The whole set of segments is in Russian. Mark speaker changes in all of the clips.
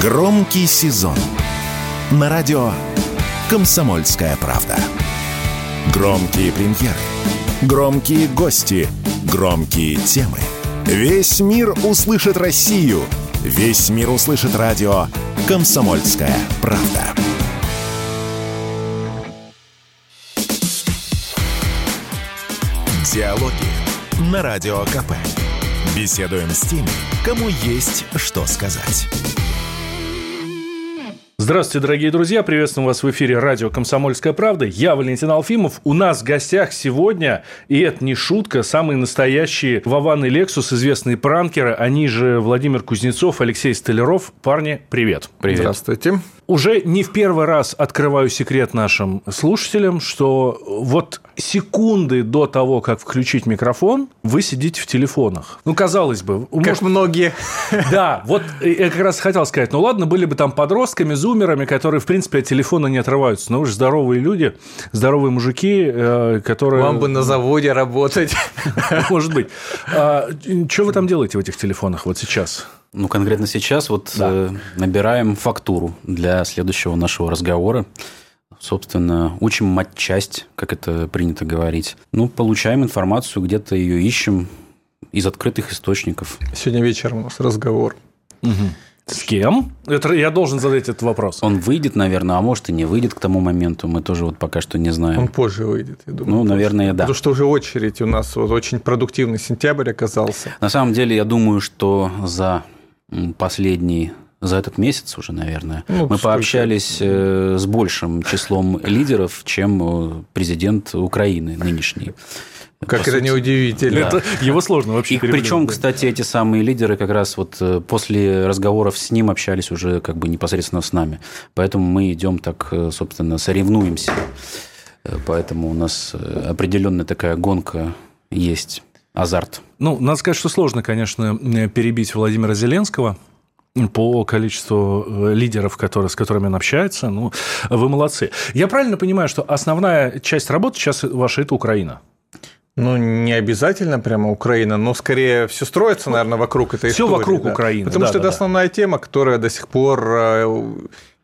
Speaker 1: Громкий сезон на радио «Комсомольская правда». Громкие премьеры, громкие гости, громкие темы. Весь мир услышит Россию. Весь мир услышит радио «Комсомольская правда». Диалоги на Радио КП. Беседуем с теми, кому есть что сказать.
Speaker 2: Здравствуйте, дорогие друзья. Приветствуем вас в эфире радио «Комсомольская правда». Я Валентин Алфимов. У нас в гостях сегодня, и это не шутка, самые настоящие Вован и Лексус, известные пранкеры. Они же Владимир Кузнецов, Алексей Столяров. Парни, привет.
Speaker 3: Привет. Здравствуйте.
Speaker 2: Уже не в первый раз открываю секрет нашим слушателям, что вот секунды до того, как включить микрофон, вы сидите в телефонах. Ну, казалось бы.
Speaker 3: Как может... многие.
Speaker 2: Да, вот я как раз хотел сказать, ну ладно, были бы там подростками, зумерами, которые, в принципе, от телефона не отрываются. Но уж здоровые люди, здоровые мужики, э, которые...
Speaker 3: Вам бы на заводе работать.
Speaker 2: Может быть. А, что вы там делаете в этих телефонах вот сейчас?
Speaker 4: Ну, конкретно сейчас вот да. э, набираем фактуру для следующего нашего разговора. Собственно, учим матчасть, как это принято говорить. Ну, получаем информацию, где-то ее ищем из открытых источников.
Speaker 3: Сегодня вечером у нас разговор.
Speaker 2: Угу. С кем? Это я должен задать этот вопрос.
Speaker 4: Он выйдет, наверное, а может и не выйдет к тому моменту. Мы тоже вот пока что не знаем.
Speaker 3: Он позже выйдет, я думаю.
Speaker 4: Ну, позже. наверное, да.
Speaker 3: Потому что уже очередь у нас вот очень продуктивный сентябрь оказался.
Speaker 4: На самом деле, я думаю, что за последний за этот месяц уже, наверное, ну, мы пообщались э, с большим числом лидеров, чем э, президент Украины нынешний.
Speaker 3: Как это неудивительно.
Speaker 2: Да. Это его сложно вообще.
Speaker 4: И причем, кстати, эти самые лидеры как раз вот э, после разговоров с ним общались уже как бы непосредственно с нами. Поэтому мы идем так, собственно, соревнуемся. Поэтому у нас определенная такая гонка есть азарт.
Speaker 2: Ну, надо сказать, что сложно, конечно, перебить Владимира Зеленского по количеству э, лидеров, которые, с которыми он общается. Ну, вы молодцы. Я правильно понимаю, что основная часть работы сейчас ваша – это Украина?
Speaker 3: Ну, не обязательно прямо Украина, но скорее все строится, наверное, вокруг этой
Speaker 2: все
Speaker 3: истории.
Speaker 2: Все вокруг
Speaker 3: да.
Speaker 2: Украины.
Speaker 3: Потому
Speaker 2: да,
Speaker 3: что
Speaker 2: да,
Speaker 3: это
Speaker 2: да.
Speaker 3: основная тема, которая до сих пор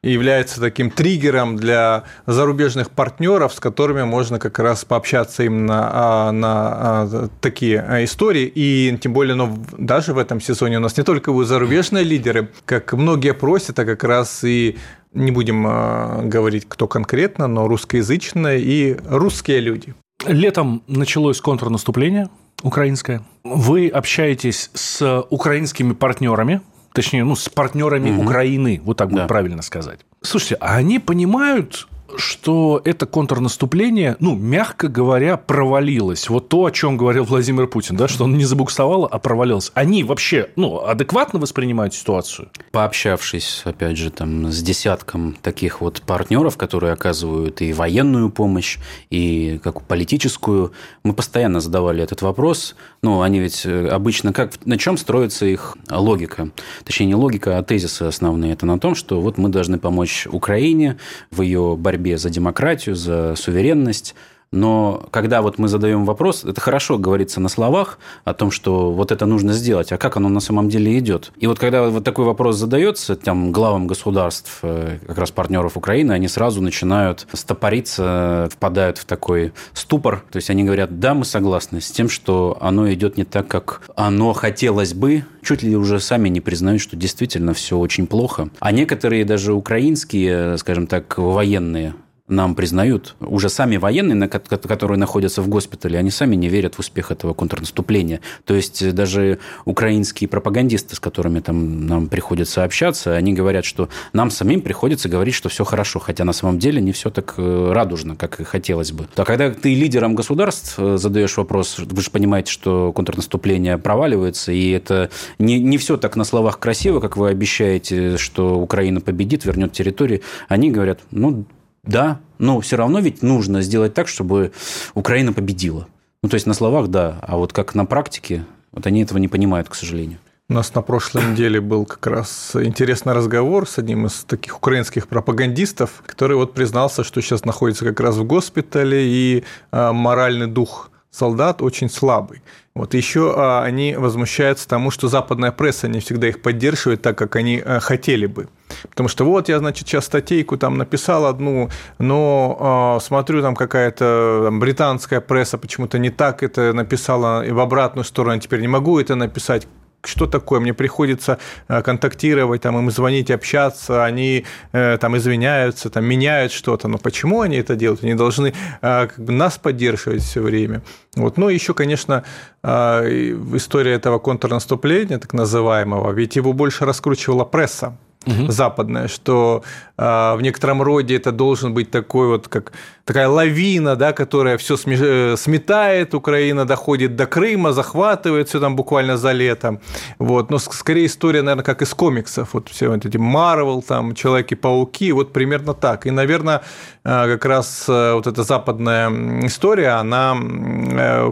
Speaker 3: является таким триггером для зарубежных партнеров, с которыми можно как раз пообщаться именно а, на а, такие а, истории. И тем более, но даже в этом сезоне у нас не только будут зарубежные лидеры, как многие просят, а как раз и не будем говорить, кто конкретно, но русскоязычные и русские люди.
Speaker 2: Летом началось контрнаступление украинское. Вы общаетесь с украинскими партнерами, точнее, ну, с партнерами угу. Украины, вот так да. будет правильно сказать. Слушайте, а они понимают, что это контрнаступление, ну, мягко говоря, провалилось. Вот то, о чем говорил Владимир Путин, да, что он не забуксовал, а провалился. Они вообще, ну, адекватно воспринимают ситуацию?
Speaker 4: Пообщавшись, опять же, там, с десятком таких вот партнеров, которые оказывают и военную помощь, и как политическую, мы постоянно задавали этот вопрос. Ну, они ведь э, обычно как, на чем строится их логика? Точнее, не логика, а тезисы основные. Это на том, что вот мы должны помочь Украине в ее борьбе борьбе за демократию, за суверенность. Но когда вот мы задаем вопрос, это хорошо говорится на словах о том, что вот это нужно сделать, а как оно на самом деле идет. И вот когда вот такой вопрос задается там главам государств, э, как раз партнеров Украины, они сразу начинают стопориться, впадают в такой ступор. То есть они говорят, да, мы согласны с тем, что оно идет не так, как оно хотелось бы, чуть ли уже сами не признают, что действительно все очень плохо. А некоторые даже украинские, скажем так, военные нам признают. Уже сами военные, которые находятся в госпитале, они сами не верят в успех этого контрнаступления. То есть э, даже украинские пропагандисты, с которыми там нам приходится общаться, они говорят, что нам самим приходится говорить, что все хорошо, хотя на самом деле не все так э, радужно, как и хотелось бы. А когда ты лидером государств э, задаешь вопрос, вы же понимаете, что контрнаступление проваливается, и это не, не все так на словах красиво, как вы обещаете, что Украина победит, вернет территории, они говорят, ну, да, но все равно ведь нужно сделать так, чтобы Украина победила. Ну, то есть на словах, да, а вот как на практике, вот они этого не понимают, к сожалению.
Speaker 3: У нас на прошлой неделе был как раз интересный разговор с одним из таких украинских пропагандистов, который вот признался, что сейчас находится как раз в госпитале, и а, моральный дух солдат очень слабый. Вот еще а, они возмущаются тому, что западная пресса не всегда их поддерживает так, как они а, хотели бы. Потому что вот я, значит, сейчас статейку там написал одну, но э, смотрю, там какая-то там, британская пресса почему-то не так это написала и в обратную сторону, теперь не могу это написать что такое, мне приходится э, контактировать, там, им звонить, общаться, они э, там извиняются, там, меняют что-то, но почему они это делают? Они должны э, как бы, нас поддерживать все время. Вот. Ну, еще, конечно, история этого контрнаступления, так называемого, ведь его больше раскручивала пресса угу. западная, что э, в некотором роде это должен быть такой вот как такая лавина, да, которая все э, сметает, Украина доходит до Крыма, захватывает все там буквально за лето. Вот. Но скорее история, наверное, как из комиксов. Вот все вот эти Марвел, там, Человеки-пауки, вот примерно так. И, наверное, э, как раз э, вот эта западная история, она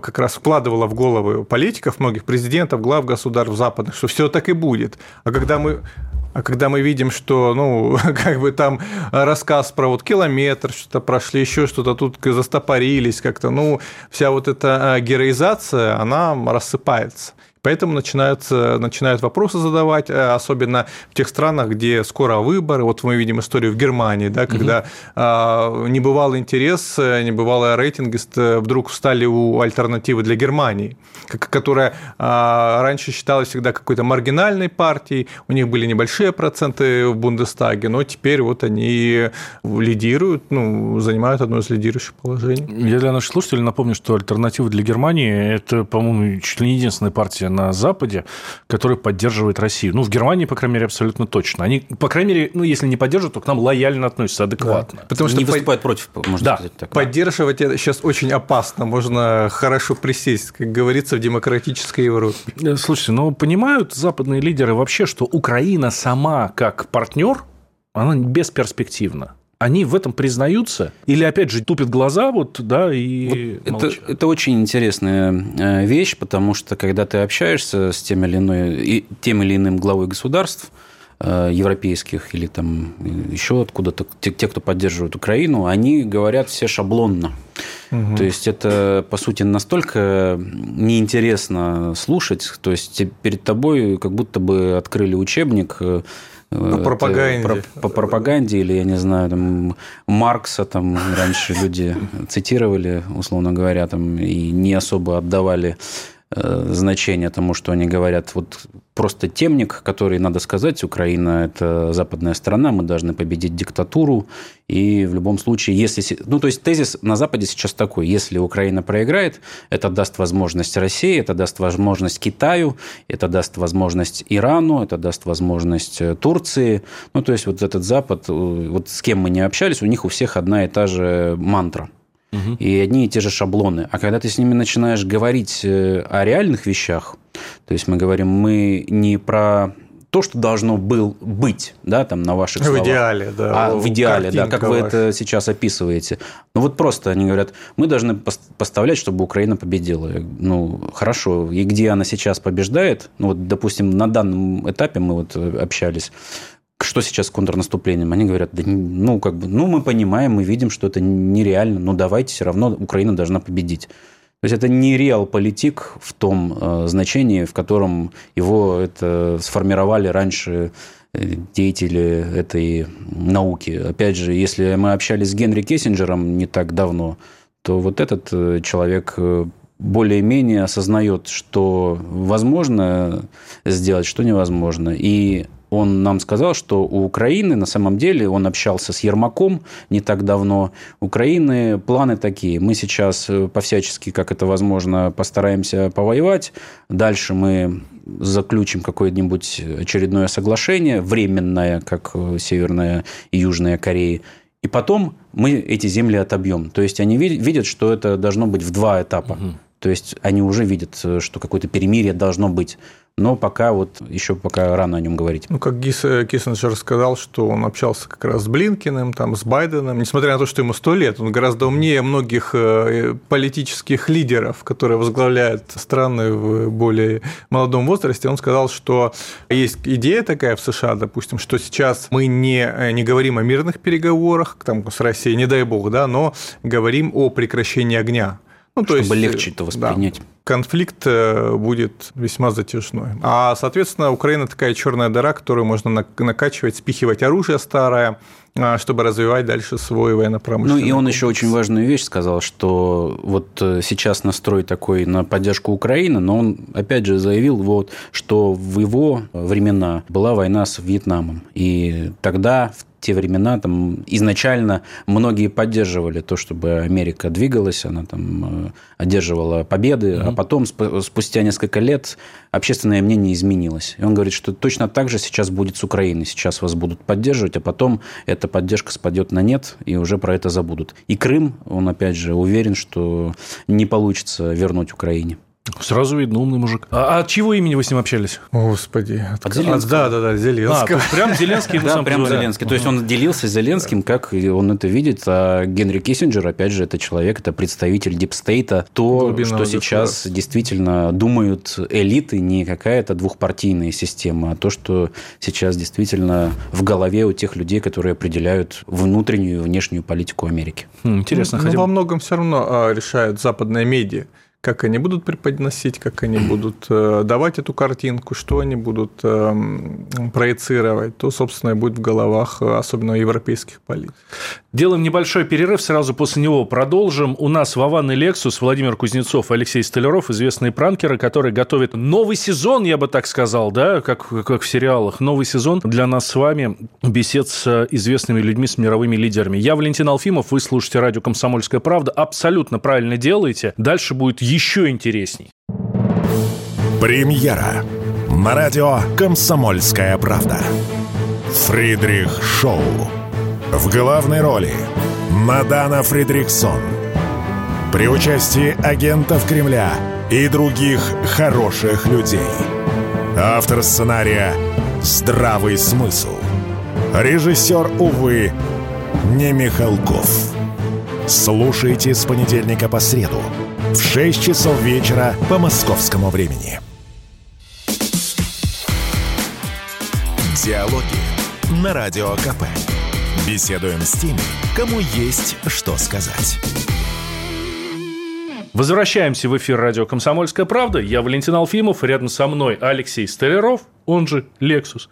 Speaker 3: как раз вкладывала в головы политиков, многих президентов, глав государств западных, что все так и будет. А когда мы а когда мы видим, что, ну, как бы там рассказ про вот километр, что-то прошли, еще что-то тут застопорились как-то, ну, вся вот эта а, героизация, она рассыпается. Поэтому начинаются, начинают вопросы задавать, э, особенно в тех странах, где скоро выборы. Вот мы видим историю в Германии, да, когда угу. небывалый интерес, э, небывалые рейтинги вдруг встали у альтернативы для Германии, которая а, раньше считалась всегда какой-то маргинальной партией, у них были небольшие проценты в Бундестаге, но теперь вот они лидируют, ну, занимают одно из лидирующих положений.
Speaker 2: Я для наших слушателей напомню, что альтернатива для Германии – это, по-моему, чуть ли не единственная партия на Западе, который поддерживает Россию. Ну, в Германии, по крайней мере, абсолютно точно. Они, по крайней мере, ну, если не поддерживают, то к нам лояльно относятся, адекватно. Да.
Speaker 4: Потому что не выступают против,
Speaker 3: можно да. сказать так. Поддерживать это сейчас очень опасно. Можно хорошо присесть, как говорится, в демократической Европе.
Speaker 2: Э, слушайте, ну, понимают западные лидеры вообще, что Украина сама как партнер, она бесперспективна они в этом признаются? Или, опять же, тупят глаза, вот, да, и
Speaker 4: вот это, это очень интересная э, вещь, потому что, когда ты общаешься с тем или, иной, и, тем или иным главой государств, э, европейских или там еще откуда-то, те, те, кто поддерживает Украину, они говорят все шаблонно. Угу. То есть это, по сути, настолько неинтересно слушать. То есть перед тобой как будто бы открыли учебник э,
Speaker 3: по пропаганде. Про,
Speaker 4: по пропаганде или, я не знаю, там, Маркса там раньше люди цитировали, условно говоря, там, и не особо отдавали Э, значение тому, что они говорят. Вот просто темник, который, надо сказать, Украина – это западная страна, мы должны победить диктатуру, и в любом случае, если... Ну, то есть тезис на Западе сейчас такой, если Украина проиграет, это даст возможность России, это даст возможность Китаю, это даст возможность Ирану, это даст возможность э, Турции. Ну, то есть вот этот Запад, э, вот с кем мы не общались, у них у всех одна и та же мантра – угу. и одни и те же шаблоны. А когда ты с ними начинаешь говорить э, о реальных вещах, то есть мы говорим, мы не про то, что должно был быть, да, там на ваших словах.
Speaker 3: В идеале, да.
Speaker 4: А в идеале, да, как вы это сейчас описываете. Ну вот просто они говорят, мы должны поставлять, чтобы Украина победила. Ну хорошо, и где она сейчас побеждает? Ну вот, допустим, на данном этапе мы вот общались что сейчас с контрнаступлением? Они говорят, да, ну, как бы, ну, мы понимаем, мы видим, что это нереально, но давайте все равно Украина должна победить. То есть это не реал-политик в том э, значении, в котором его это сформировали раньше э, деятели этой науки. Опять же, если мы общались с Генри Кессинджером не так давно, то вот этот э, человек э, более-менее осознает, что возможно сделать, что невозможно. И он нам сказал, что у Украины на самом деле, он общался с Ермаком не так давно, у Украины планы такие. Мы сейчас э, по-всячески, как это возможно, постараемся повоевать. Дальше мы заключим какое-нибудь очередное соглашение, временное, как э, Северная и Южная Корея, и потом мы эти земли отобьем. То есть они видят, что это должно быть в два этапа. Угу. То есть они уже видят, э, что какое-то перемирие должно быть. Но пока вот еще пока рано о нем говорить.
Speaker 3: Ну, как Гис, э, Киссинджер сказал, что он общался как раз с Блинкиным, там, с Байденом, несмотря на то, что ему сто лет, он гораздо умнее многих э, политических лидеров, которые возглавляют страны в более молодом возрасте. Он сказал, что есть идея такая в США, допустим, что сейчас мы не, не говорим о мирных переговорах там, с Россией, не дай бог, да, но говорим о прекращении огня
Speaker 4: ну, то чтобы есть, легче это воспринять. Да,
Speaker 3: конфликт будет весьма затяжной. А, соответственно, Украина такая черная дыра, которую можно накачивать, спихивать оружие старое, а, чтобы развивать дальше свой военно-промышленный
Speaker 4: Ну, и он комплекс. еще очень важную вещь сказал, что вот э, сейчас настрой такой на поддержку Украины, но он, опять же, заявил, вот, что в его времена была война с Вьетнамом. И тогда, в те времена там изначально многие поддерживали то, чтобы Америка двигалась, она там э, одерживала победы, угу. а потом спустя несколько лет общественное мнение изменилось. И он говорит, что точно так же сейчас будет с Украиной. Сейчас вас будут поддерживать, а потом эта поддержка спадет на нет, и уже про это забудут. И Крым, он опять же уверен, что не получится вернуть Украине.
Speaker 2: Сразу видно, умный мужик. А, а от чего имени вы с ним общались?
Speaker 3: Господи.
Speaker 4: От, от Зеленского.
Speaker 3: да, да, да, Зеленского.
Speaker 2: А, прям Зеленский ему
Speaker 4: Да, прям Зеленский. То есть он делился с Зеленским, как он это видит. А Генри Киссинджер, опять же, это человек, это представитель дипстейта. То, что сейчас действительно думают элиты, не какая-то двухпартийная система, а то, что сейчас действительно в голове у тех людей, которые определяют внутреннюю и внешнюю политику Америки.
Speaker 3: Хм, интересно. Ну, во многом все равно а, решают западные медиа как они будут преподносить, как они будут э, давать эту картинку, что они будут эм, проецировать, то, собственно, и будет в головах, э, особенно европейских политиков.
Speaker 2: Делаем небольшой перерыв, сразу после него продолжим. У нас Вован и Лексус, Владимир Кузнецов Алексей Столяров, известные пранкеры, которые готовят новый сезон, я бы так сказал, да, как, как в сериалах. Новый сезон для нас с вами бесед с известными людьми, с мировыми лидерами. Я Валентин Алфимов, вы слушаете радио «Комсомольская правда». Абсолютно правильно делаете. Дальше будет еще интересней.
Speaker 1: Премьера на радио «Комсомольская правда». Фридрих Шоу. В главной роли Мадана Фридриксон. При участии агентов Кремля и других хороших людей. Автор сценария «Здравый смысл». Режиссер, увы, не Михалков. Слушайте с понедельника по среду в 6 часов вечера по московскому времени. Диалоги на Радио КП. Беседуем с теми, кому есть что сказать.
Speaker 2: Возвращаемся в эфир радио «Комсомольская правда». Я Валентин Алфимов, рядом со мной Алексей Столяров, он же «Лексус».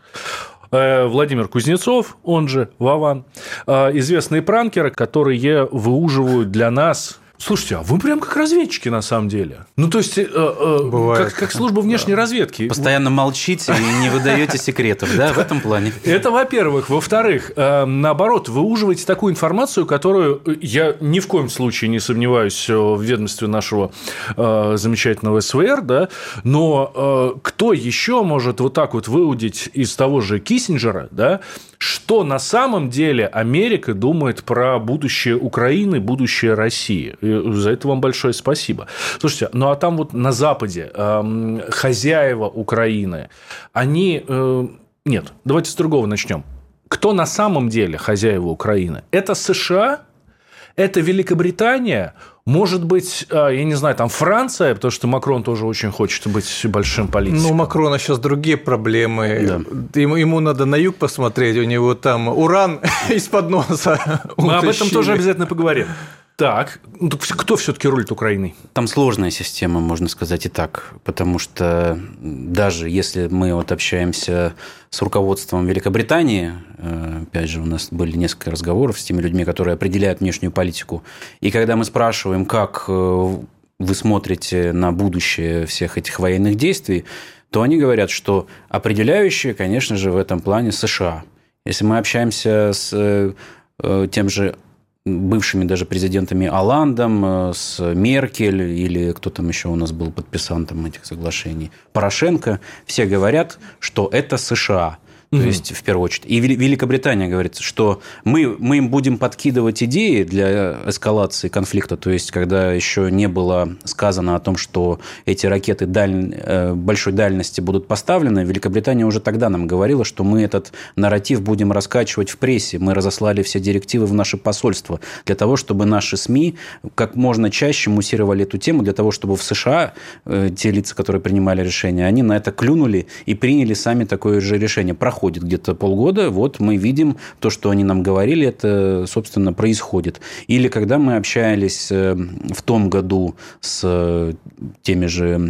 Speaker 2: Э, Владимир Кузнецов, он же Вован, э, известные пранкеры, которые выуживают для нас Слушайте, а вы прям как разведчики на самом деле. Ну, то есть, э, э, как, как служба внешней да. разведки.
Speaker 4: Постоянно молчите и не выдаете секретов, да, в этом плане.
Speaker 2: Это, во-первых. Во-вторых, э, наоборот, выуживаете такую информацию, которую я ни в коем случае не сомневаюсь в ведомстве нашего э, замечательного СВР, да, но э, кто еще может вот так вот выудить из того же Киссинджера, да, что на самом деле Америка думает про будущее Украины, будущее России. За это вам большое спасибо. Слушайте, ну а там вот на Западе э, хозяева Украины, они... Э, нет, давайте с другого начнем. Кто на самом деле хозяева Украины? Это США? Это Великобритания? Может быть, а, я не знаю, там Франция, потому что Макрон тоже очень хочет быть большим политиком.
Speaker 3: Ну, у Макрона сейчас другие проблемы. Да. Ему, ему надо на юг посмотреть, у него там уран из-под носа.
Speaker 2: Мы об этом тоже обязательно поговорим. Так, ну, кто все-таки рулит Украиной?
Speaker 4: Там сложная система, можно сказать и так, потому что даже если мы вот общаемся с руководством Великобритании, э, опять же, у нас были несколько разговоров с теми людьми, которые определяют внешнюю политику, и когда мы спрашиваем, как э, вы смотрите на будущее всех этих военных действий, то они говорят, что определяющие, конечно же, в этом плане США. Если мы общаемся с э, тем же бывшими даже президентами Оландом, э, с Меркель или кто там еще у нас был подписантом этих соглашений, Порошенко, все говорят, что это США. То угу. есть, в первую очередь. И Великобритания говорит, что мы, мы им будем подкидывать идеи для эскалации конфликта. То есть, когда еще не было сказано о том, что эти ракеты даль... Э, большой дальности будут поставлены, Великобритания уже тогда нам говорила, что мы этот нарратив будем раскачивать в прессе. Мы разослали все директивы в наше посольство для того, чтобы наши СМИ как можно чаще муссировали эту тему, для того, чтобы в США э, те лица, которые принимали решение, они на это клюнули и приняли сами такое же решение. Проходит проходит где-то полгода, вот мы видим то, что они нам говорили, это, собственно, происходит. Или когда мы общались э, в том году с теми же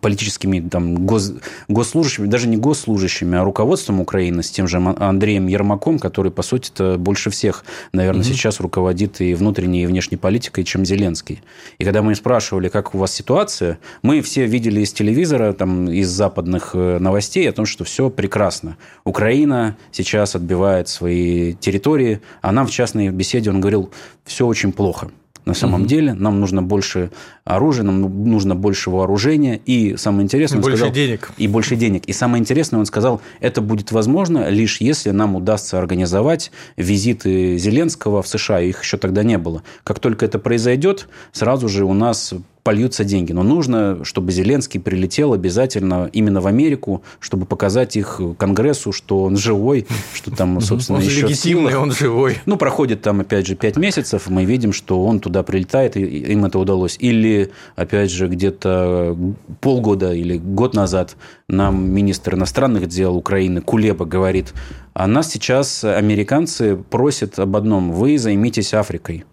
Speaker 4: политическими там, гос, госслужащими, даже не госслужащими, а руководством Украины, с тем же Андреем Ермаком, который, по сути, -то больше всех, наверное, угу. сейчас руководит и внутренней, и внешней политикой, чем Зеленский. И когда мы спрашивали, как у вас ситуация, мы все видели из телевизора, там, из западных э, новостей о том, что все прекрасно. Украина сейчас отбивает свои территории, а нам в частной беседе он говорил, все очень плохо на самом угу. деле. Нам нужно больше оружия, нам нужно больше вооружения. И самое интересное...
Speaker 3: больше
Speaker 4: сказал,
Speaker 3: денег.
Speaker 4: И больше денег. И самое интересное, он сказал, это будет возможно лишь если нам удастся организовать визиты Зеленского в США. Их еще тогда не было. Как только это произойдет, сразу же у нас польются деньги. Но нужно, чтобы Зеленский прилетел обязательно именно в Америку, чтобы показать их Конгрессу, что он живой, что там, собственно,
Speaker 3: он
Speaker 4: еще
Speaker 3: легитимный, он живой.
Speaker 4: Ну, проходит там, опять же, пять месяцев, мы видим, что он туда прилетает, и им это удалось. Или, опять же, где-то полгода или год назад нам министр иностранных дел Украины Кулеба говорит, а нас сейчас американцы просят об одном, вы займитесь Африкой.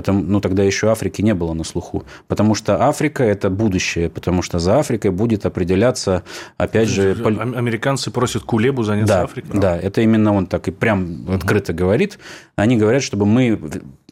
Speaker 4: Потому, ну, тогда еще Африки не было на слуху. Потому что Африка – это будущее. Потому что за Африкой будет определяться, опять же...
Speaker 2: Американцы просят Кулебу заняться
Speaker 4: да,
Speaker 2: Африкой?
Speaker 4: Да, это именно он так и прям угу. открыто говорит. Они говорят, чтобы мы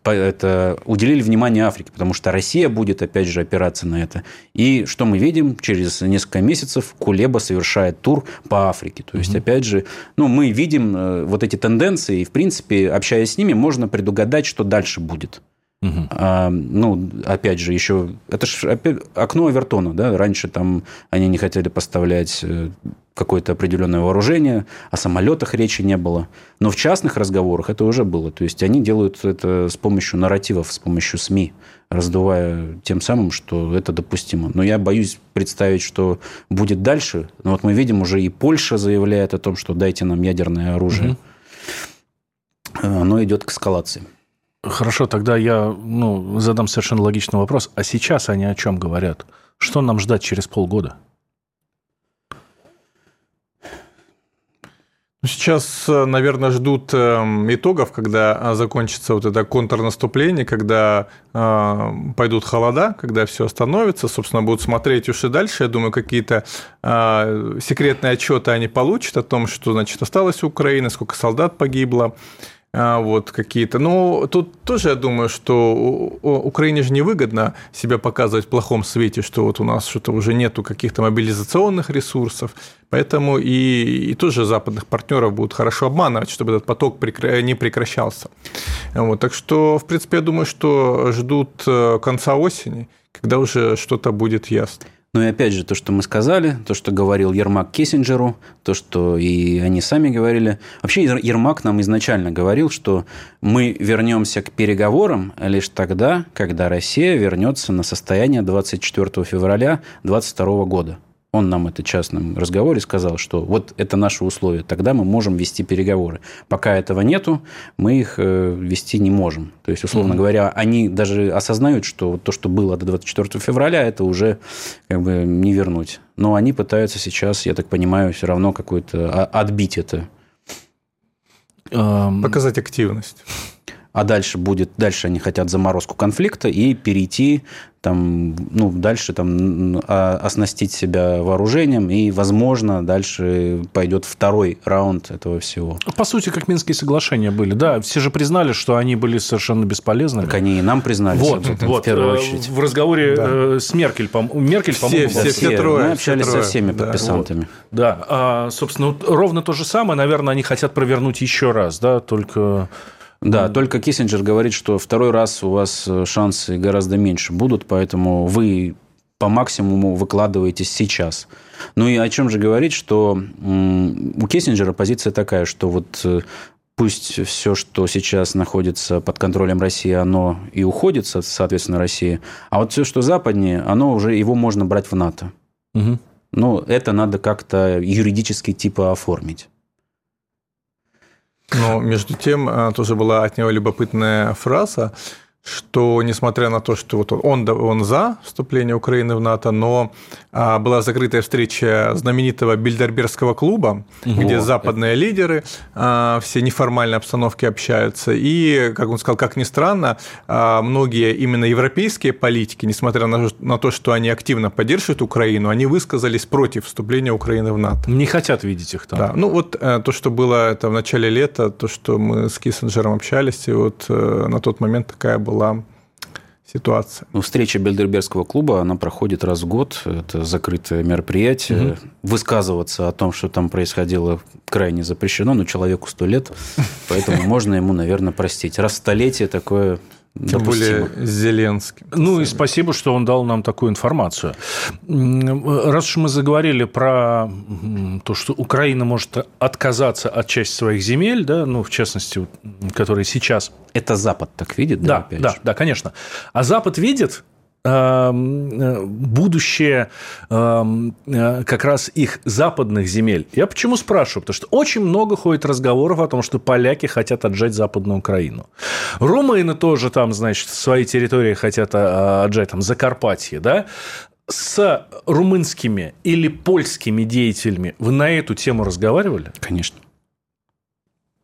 Speaker 4: это, уделили внимание Африке, потому что Россия будет, опять же, опираться на это. И что мы видим? Через несколько месяцев Кулеба совершает тур по Африке. То есть, угу. опять же, ну, мы видим э, вот эти тенденции, и, в принципе, общаясь с ними, можно предугадать, что дальше будет. Угу. А, ну, опять же, еще... Это же окно Авертона, да? Раньше там они не хотели поставлять э, какое-то определенное вооружение, о самолетах речи не было. Но в частных разговорах это уже было. То есть, они делают это с помощью нарративов, с помощью СМИ, раздувая тем самым, что это допустимо. Но я боюсь представить, что будет дальше. Но вот мы видим, уже и Польша заявляет о том, что дайте нам ядерное оружие. Угу. Оно идет к эскалации.
Speaker 2: Хорошо, тогда я ну, задам совершенно логичный вопрос. А сейчас они о чем говорят? Что нам ждать через полгода?
Speaker 3: Ну, сейчас, наверное, ждут эм, итогов, когда закончится вот это контрнаступление, когда э, пойдут холода, когда все остановится, собственно, будут смотреть уж и дальше. Я думаю, какие-то э, секретные отчеты они получат о том, что, значит, осталось у Украины, сколько солдат погибло, вот какие-то. Но тут тоже я думаю, что Украине же невыгодно себя показывать в плохом свете, что вот у нас что-то уже нету каких-то мобилизационных ресурсов, поэтому и, и тоже западных партнеров будут хорошо обманывать, чтобы этот поток не прекращался. Вот, так что, в принципе, я думаю, что ждут э, конца осени, когда уже что-то будет ясно.
Speaker 4: Ну и опять же, то, что мы сказали, то, что говорил Ермак Киссинджеру, то, что и они сами говорили. Вообще Ермак нам изначально говорил, что мы вернемся к переговорам лишь тогда, когда Россия вернется на состояние 24 февраля 2022 года он нам это в частном разговоре сказал, что вот это наши условия, тогда мы можем вести переговоры. Пока этого нету, мы их э, вести не можем. То есть, условно mm-hmm. говоря, они даже осознают, что то, что было до 24 февраля, это уже как бы не вернуть. Но они пытаются сейчас, я так понимаю, все равно какой-то отбить это.
Speaker 3: Показать активность.
Speaker 4: А дальше будет, дальше они хотят заморозку конфликта и перейти там, ну, дальше там оснастить себя вооружением, и, возможно, дальше пойдет второй раунд этого всего.
Speaker 2: По сути, как Минские соглашения были, да, все же признали, что они были совершенно бесполезны.
Speaker 4: Так они и нам признались,
Speaker 2: вот, вот, в первую э, очередь. В разговоре да. Э, с Меркель, по Меркель, по-моему,
Speaker 3: все, все, все, трое.
Speaker 4: Мы общались
Speaker 3: все трое.
Speaker 4: со всеми подписантами.
Speaker 2: Вот. Да, а, собственно, ровно то же самое, наверное, они хотят провернуть еще раз, да, только
Speaker 4: да, mm. только Киссинджер говорит, что второй раз у вас э, шансы гораздо меньше будут, поэтому вы по максимуму выкладываетесь сейчас. Ну и о чем же говорить, что у Киссинджера позиция такая, что вот э, пусть все, что сейчас находится под контролем России, оно и уходит, соответственно, России, а вот все, что западнее, оно уже, его можно брать в НАТО. Угу. Ну, это надо как-то юридически типа оформить.
Speaker 3: Но между тем э, тоже была от него любопытная фраза, что несмотря на то, что вот он, он за вступление Украины в НАТО, но а, была закрытая встреча знаменитого Бильдербергского клуба, угу. где западные лидеры а, все неформальной обстановке общаются. И, как он сказал, как ни странно, а, многие именно европейские политики, несмотря на, на то, что они активно поддерживают Украину, они высказались против вступления Украины в НАТО.
Speaker 2: Не хотят видеть их там.
Speaker 3: Да. Ну вот э, то, что было это в начале лета, то, что мы с Киссинджером общались, и вот э, на тот момент такая была ситуация.
Speaker 4: Ну, встреча Бельдербергского клуба, она проходит раз в год. Это закрытое мероприятие. Угу. Высказываться о том, что там происходило, крайне запрещено, но человеку сто лет, поэтому можно ему, наверное, простить. Раз столетие такое
Speaker 3: тем более Зеленский.
Speaker 2: Ну и спасибо, что он дал нам такую информацию. Раз уж мы заговорили про то, что Украина может отказаться от части своих земель, да, ну, в частности, которые сейчас...
Speaker 4: Это Запад так видит,
Speaker 2: да? Да, да, да, конечно. А Запад видит, будущее эм, э, как раз их западных земель. Я почему спрашиваю? Потому что очень много ходит разговоров о том, что поляки хотят отжать Западную Украину. Румыны тоже там, значит, свои территории хотят э, отжать, там, Закарпатье, да? С румынскими или польскими деятелями вы на эту тему разговаривали?
Speaker 4: Конечно.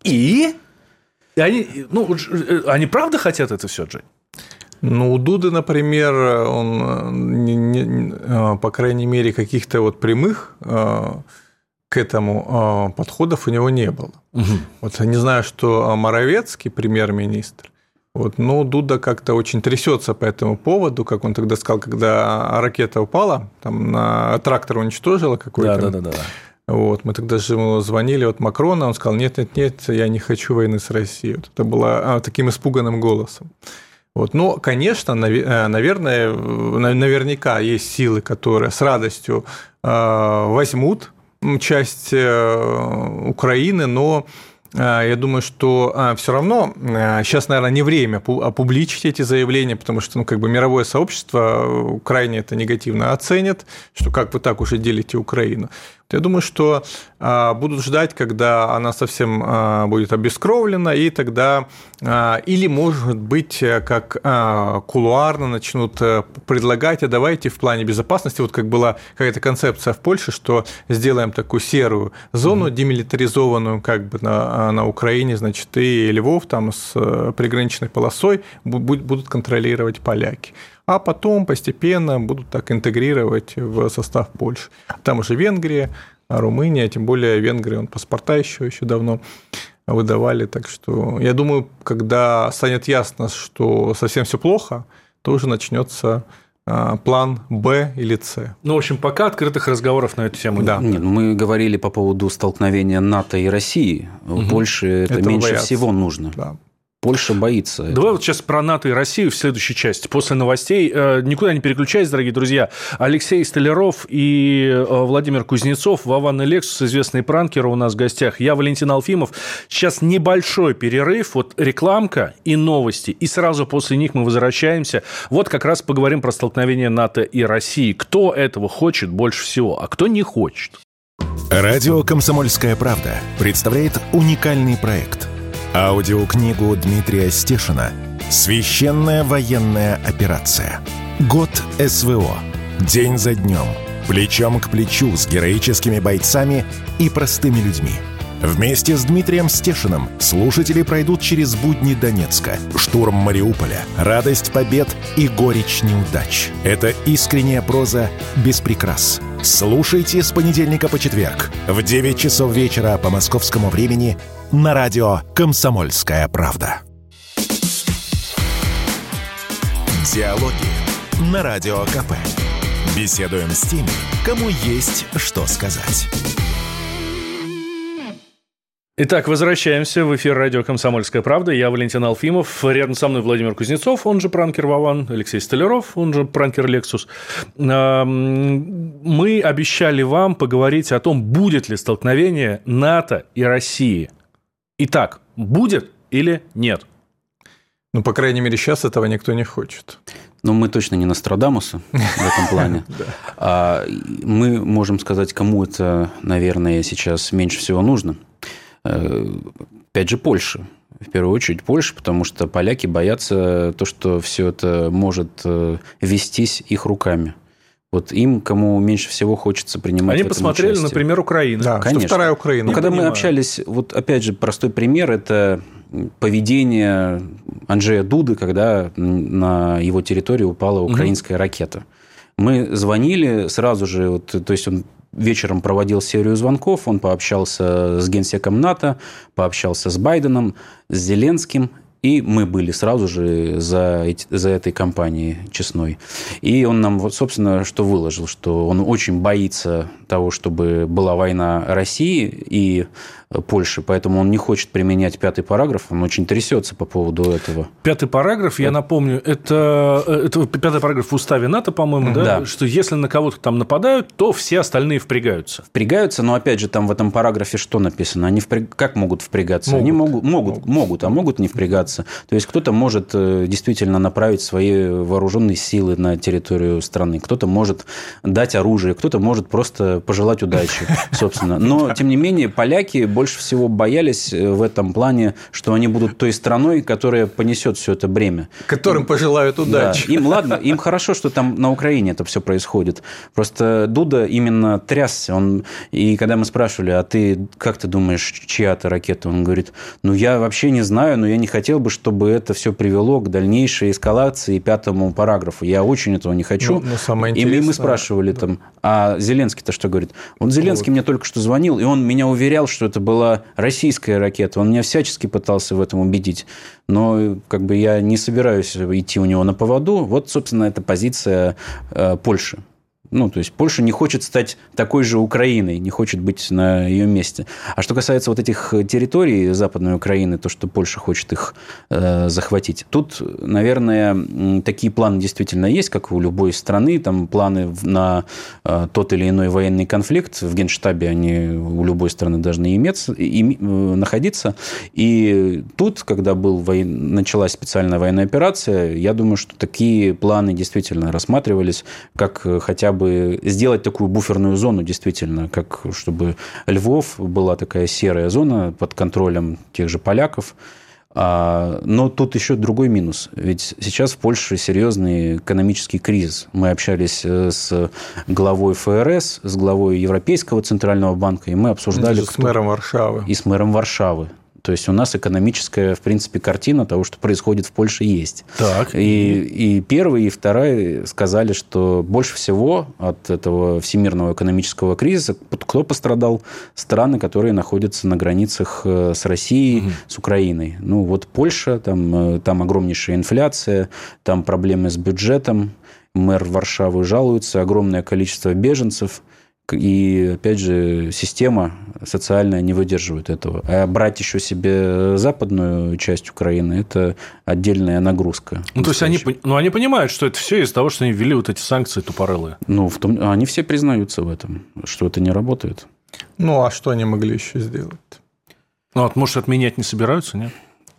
Speaker 2: И? И они, ну, они правда хотят это все отжать?
Speaker 3: Ну, у Дуды, например, он, не, не, а, по крайней мере, каких-то вот прямых а, к этому а, подходов у него не было. Угу. Вот я не знаю, что Моровецкий, премьер-министр, вот, но Дуда как-то очень трясется по этому поводу, как он тогда сказал, когда ракета упала, там на трактор уничтожила какой-то.
Speaker 2: Да, да, да, да.
Speaker 3: Вот, мы тогда же ему звонили от Макрона, он сказал, нет, нет, нет, я не хочу войны с Россией. Вот это было а, таким испуганным голосом. Вот. Но, конечно, э, наверное, наверняка есть силы, которые с радостью э, возьмут часть э, Украины, но я думаю, что все равно сейчас, наверное, не время опубличить эти заявления, потому что ну, как бы мировое сообщество крайне это негативно оценит, что как вы так уже делите Украину. Я думаю, что а, будут ждать, когда она совсем а, будет обескровлена, и тогда а, или, может быть, как кулуарно начнут э, предлагать, а давайте в плане безопасности, вот как была какая-то концепция в Польше, что сделаем такую серую зону демилитаризованную как бы на, на Украине, значит, и Львов там с э, приграничной полосой будут контролировать поляки а потом постепенно будут так интегрировать в состав Польши. Там уже Венгрия, Румыния, тем более Венгрия, он паспорта еще, еще давно выдавали. Так что я думаю, когда станет ясно, что совсем все плохо, то уже начнется а, план Б или С.
Speaker 2: Ну, в общем, пока открытых разговоров на эту тему
Speaker 4: да. нет. Ну, мы говорили по поводу столкновения НАТО и России. Угу. Больше это Этого меньше боятся. всего нужно. Да. Польша боится.
Speaker 2: Давай этого. вот сейчас про НАТО и Россию в следующей части. После новостей. Э, никуда не переключайтесь, дорогие друзья. Алексей Столяров и э, Владимир Кузнецов, Вован и Лексус, известные пранкеры у нас в гостях. Я Валентин Алфимов. Сейчас небольшой перерыв, вот рекламка и новости. И сразу после них мы возвращаемся. Вот как раз поговорим про столкновение НАТО и России. Кто этого хочет больше всего, а кто не хочет.
Speaker 1: Радио «Комсомольская правда» представляет уникальный проект – Аудиокнигу Дмитрия Стешина «Священная военная операция. Год СВО. День за днем. Плечом к плечу с героическими бойцами и простыми людьми». Вместе с Дмитрием Стешиным слушатели пройдут через будни Донецка, штурм Мариуполя, радость побед и горечь неудач. Это искренняя проза без прикрас. Слушайте с понедельника по четверг в 9 часов вечера по московскому времени на радио «Комсомольская правда». Диалоги на Радио КП. Беседуем с теми, кому есть что сказать.
Speaker 2: Итак, возвращаемся в эфир радио «Комсомольская правда». Я Валентин Алфимов. Рядом со мной Владимир Кузнецов, он же пранкер Вован, Алексей Столяров, он же пранкер Лексус. Мы обещали вам поговорить о том, будет ли столкновение НАТО и России – Итак, будет или нет?
Speaker 3: Ну, по крайней мере, сейчас этого никто не хочет.
Speaker 4: Но мы точно не Нострадамусы в этом плане. А мы можем сказать, кому это, наверное, сейчас меньше всего нужно. Э, опять же, Польша. в первую очередь Польша, потому что поляки боятся то, что все это может э, вестись их руками. Вот им, кому меньше всего хочется принимать
Speaker 2: Они посмотрели,
Speaker 4: участие.
Speaker 2: например, Украину.
Speaker 3: Да,
Speaker 4: Конечно.
Speaker 3: что вторая Украина.
Speaker 4: Но когда
Speaker 2: понимаю.
Speaker 4: мы общались, вот опять же, простой пример, это поведение Анджея Дуды, когда на его территорию упала украинская ракета. Мы звонили сразу же, вот, то есть он вечером проводил серию звонков, он пообщался с генсеком НАТО, пообщался с Байденом, с Зеленским, и мы были сразу же за, за этой компанией честной. И он нам, собственно, что выложил, что он очень боится того, чтобы была война России и Польши, поэтому он не хочет применять пятый параграф, он очень трясется по поводу этого.
Speaker 2: Пятый параграф, я напомню, это, э, это пятый параграф в уставе НАТО, по-моему, да?
Speaker 4: Да.
Speaker 2: Что если на кого-то там нападают, то все остальные впрягаются.
Speaker 4: Впрягаются, но опять же там в этом параграфе что написано? Они впря- как могут впрягаться? Они могут, могут, могут, а могут не впрягаться. То есть кто-то может э, действительно направить свои вооруженные силы на территорию страны, кто-то может дать оружие, кто-то может просто пожелать удачи, собственно. Но тем не менее поляки больше всего боялись э, в этом плане, что они будут той страной, которая понесет все это бремя.
Speaker 3: Которым пожелают удачи.
Speaker 4: Да. Им ладно, им хорошо, что там на Украине это все происходит. Просто Дуда именно трясся. Он... И когда мы спрашивали, а ты как ты думаешь, чья это ракета? Он говорит, ну я вообще не знаю, но я не хотел бы, чтобы это все привело к дальнейшей эскалации пятому параграфу. Я очень этого не хочу.
Speaker 3: Ну, ну, самое
Speaker 4: и мы-
Speaker 3: интересное,
Speaker 4: спрашивали там, а Зеленский-то что говорит? Вот Зеленский мне только что звонил, и он меня уверял, что это была российская ракета. Он меня всячески пытался в этом убедить. Но как бы я не собираюсь идти у него на поводу. Вот, собственно, это позиция э, Польши. Ну, то есть Польша не хочет стать такой же Украиной, не хочет быть на ее месте. А что касается вот этих территорий Западной Украины, то, что Польша хочет их э, захватить, тут, наверное, такие планы действительно есть, как у любой страны. Там планы на э, тот или иной военный конфликт. В Генштабе они у любой страны должны иметься, ими- э, находиться. И тут, когда был воен- началась специальная военная операция, я думаю, что такие планы действительно рассматривались, как э, хотя бы сделать такую буферную зону, действительно, как чтобы Львов была такая серая зона под контролем тех же поляков. А, Но тут еще другой минус. Ведь сейчас в Польше серьезный экономический кризис. Мы общались э, с главой ФРС, с главой Европейского центрального банка, и мы обсуждали...
Speaker 3: Даже с мэром Варшавы.
Speaker 4: И с мэром Варшавы. То есть у нас экономическая, в принципе, картина того, что происходит в Польше, есть.
Speaker 2: Так.
Speaker 4: И, и первый, и второй сказали, что больше всего от этого всемирного экономического кризиса кто пострадал? Страны, которые находятся на границах э, с Россией,
Speaker 2: Мгм.
Speaker 4: с Украиной. Ну, вот Польша, там, э, там огромнейшая инфляция, там проблемы с бюджетом, мэр Варшавы жалуется, огромное количество беженцев. И, опять же, система социальная не выдерживает этого. А брать еще себе западную часть Украины – это отдельная нагрузка.
Speaker 2: Ну, то есть они, ну, они понимают, что это все из-за того, что они ввели вот эти санкции тупорылые.
Speaker 4: Ну, в том, они все признаются в этом, что это не работает.
Speaker 3: Ну, а что они могли еще сделать?
Speaker 2: Ну, вот, может, отменять не собираются, нет?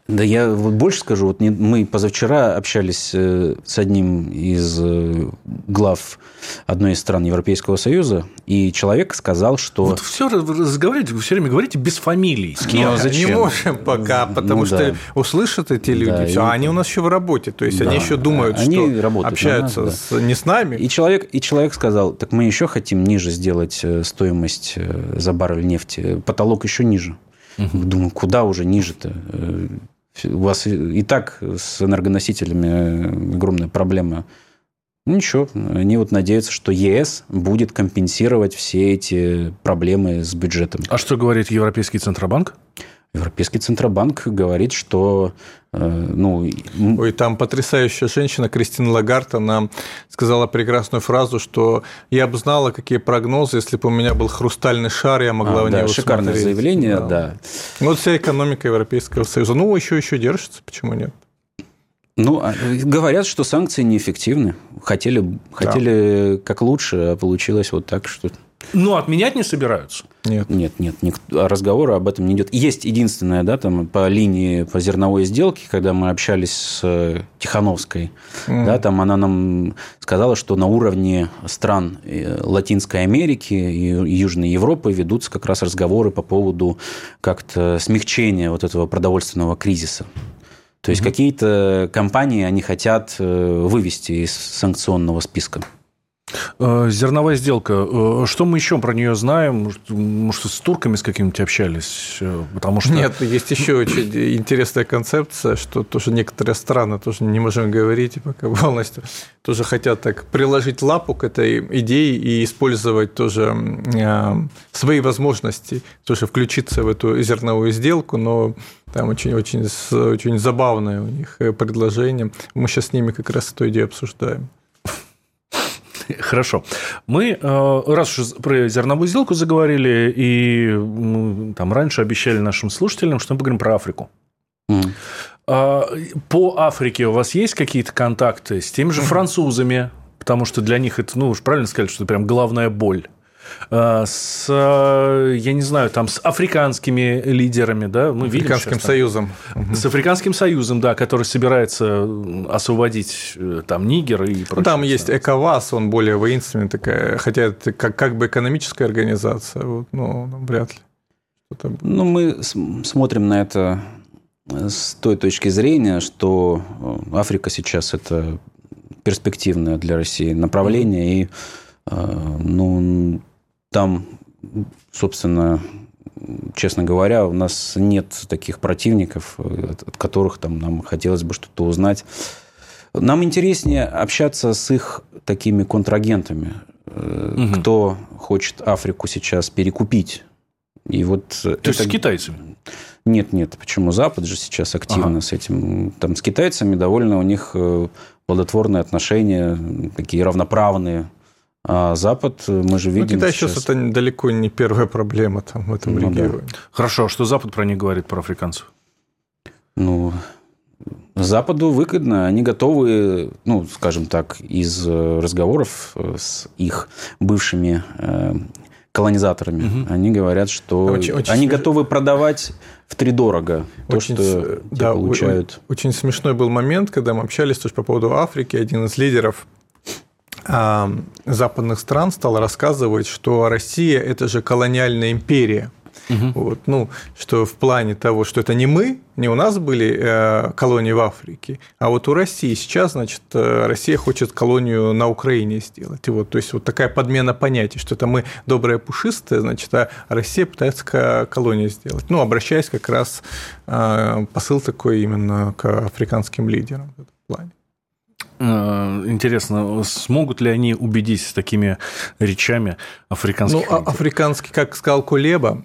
Speaker 4: Да я вот больше скажу, вот мы позавчера общались э, с одним из э, глав одной из стран Европейского Союза, и человек сказал, что...
Speaker 2: Вот все разговариваете, вы все время говорите без фамилий. С кем?
Speaker 4: Ну, а зачем?
Speaker 3: Не можем пока, потому
Speaker 4: Ну,
Speaker 3: что
Speaker 4: да.
Speaker 3: услышат эти люди,
Speaker 4: Да,
Speaker 3: все, а они у нас еще в работе, то есть
Speaker 4: Да.
Speaker 3: они еще думают,
Speaker 4: Они
Speaker 3: что
Speaker 4: работают
Speaker 3: общаются
Speaker 4: нас,
Speaker 3: с- не с нами.
Speaker 4: И человек, и человек сказал, так мы еще хотим ниже сделать э, стоимость за баррель нефти. Потолок еще ниже. Думаю, куда уже ниже-то? У вас и так с энергоносителями э, огромная проблема. Ну, ничего, они вот надеются, что ЕС будет компенсировать все эти проблемы с бюджетом.
Speaker 2: А что говорит Европейский Центробанк?
Speaker 4: Европейский Центробанк говорит, что ну, м-
Speaker 3: Ой, там потрясающая женщина Кристина Лагард, она сказала прекрасную фразу, что я бы знала, какие прогнозы, если бы у меня был хрустальный шар, я могла
Speaker 4: а,
Speaker 3: в
Speaker 4: да,
Speaker 3: него
Speaker 4: шикарное
Speaker 3: смотреть.
Speaker 4: заявление, да.
Speaker 3: Вот вся экономика Европейского Союза. Ну, еще еще держится, почему нет?
Speaker 4: Ну, а, говорят, что санкции неэффективны. Хотели, хотели как лучше, а получилось вот так, что
Speaker 2: Но отменять не собираются.
Speaker 4: Нет. Нет, нет, никто, разговора об этом не идет. Есть единственное, да, там по линии по зерновой сделке, когда мы общались с э, Тихановской, mm. да, там она нам сказала, что на уровне стран э, Латинской Америки и Южной Европы ведутся как раз разговоры по поводу как-то смягчения вот этого продовольственного кризиса. То есть mm какие-то компании они хотят э, вывести из санкционного списка.
Speaker 2: Э, зерновая сделка. Э, что мы еще про нее знаем? Может, с турками с какими-нибудь общались? Э,
Speaker 3: потому что... Нет, есть еще очень интересная концепция, что тоже некоторые страны, тоже не можем говорить пока полностью, тоже хотят так приложить лапу к этой идее и использовать тоже свои возможности, тоже включиться в эту зерновую сделку, но там очень-очень очень забавное у них предложение. Мы сейчас с ними как раз эту идею обсуждаем.
Speaker 2: Хорошо. Мы, э, раз уж про зерновую сделку заговорили, и там раньше обещали нашим слушателям, что мы поговорим про Африку. Mm. По Африке у вас есть какие-то контакты с теми же французами? Потому что для них это, ну, уж правильно сказали, что это прям главная боль. Э, с, э, я не знаю, там с африканскими лидерами, да,
Speaker 3: мы Африканским видим союзом.
Speaker 2: С Африканским союзом, да, который собирается освободить э, там Нигер и прочее. Ну,
Speaker 3: там есть ЭКОВАС, он более воинственный такая, хотя это как, как бы экономическая организация, вот, но вряд ли.
Speaker 4: Ну, мы смотрим на это с той точки зрения, что Африка сейчас это перспективное для России направление, и ну, там, собственно, честно говоря, у нас нет таких противников, от которых там, нам хотелось бы что-то узнать. Нам интереснее общаться с их такими контрагентами, угу. кто хочет Африку сейчас перекупить. И вот
Speaker 2: То это... есть с китайцами?
Speaker 4: Нет, нет. Почему Запад же сейчас активно ага. с этим? Там с китайцами довольно у них э, плодотворные отношения, такие равноправные. А Запад э, мы же ну, видим. Ну,
Speaker 3: Китай сейчас... сейчас это далеко не первая проблема там, в этом ну, регионе. Да.
Speaker 2: Хорошо, а что Запад про них говорит, про африканцев?
Speaker 4: Ну, Западу выгодно, они готовы, ну, скажем так, из э, разговоров э, с их бывшими колонизаторами, угу. они говорят, что очень, очень они смеш... готовы продавать в три дорого то, очень, что да, получают.
Speaker 3: Очень, очень смешной был момент, когда мы общались тоже по поводу Африки. Один из лидеров западных стран стал рассказывать, что Россия – это же колониальная империя. Угу. Вот, ну, что в плане того, что это не мы, не у нас были э, колонии в Африке, а вот у России сейчас, значит, э, Россия хочет колонию на Украине сделать. И вот, то есть вот такая подмена понятий, что это мы добрые пушистые, значит, а Россия пытается колонию сделать. Ну, обращаясь как раз э, посыл такой именно к африканским лидерам в этом плане.
Speaker 2: Э, интересно, смогут ли они убедить такими речами африканских? Ну,
Speaker 3: а африканский, как сказал Кулеба,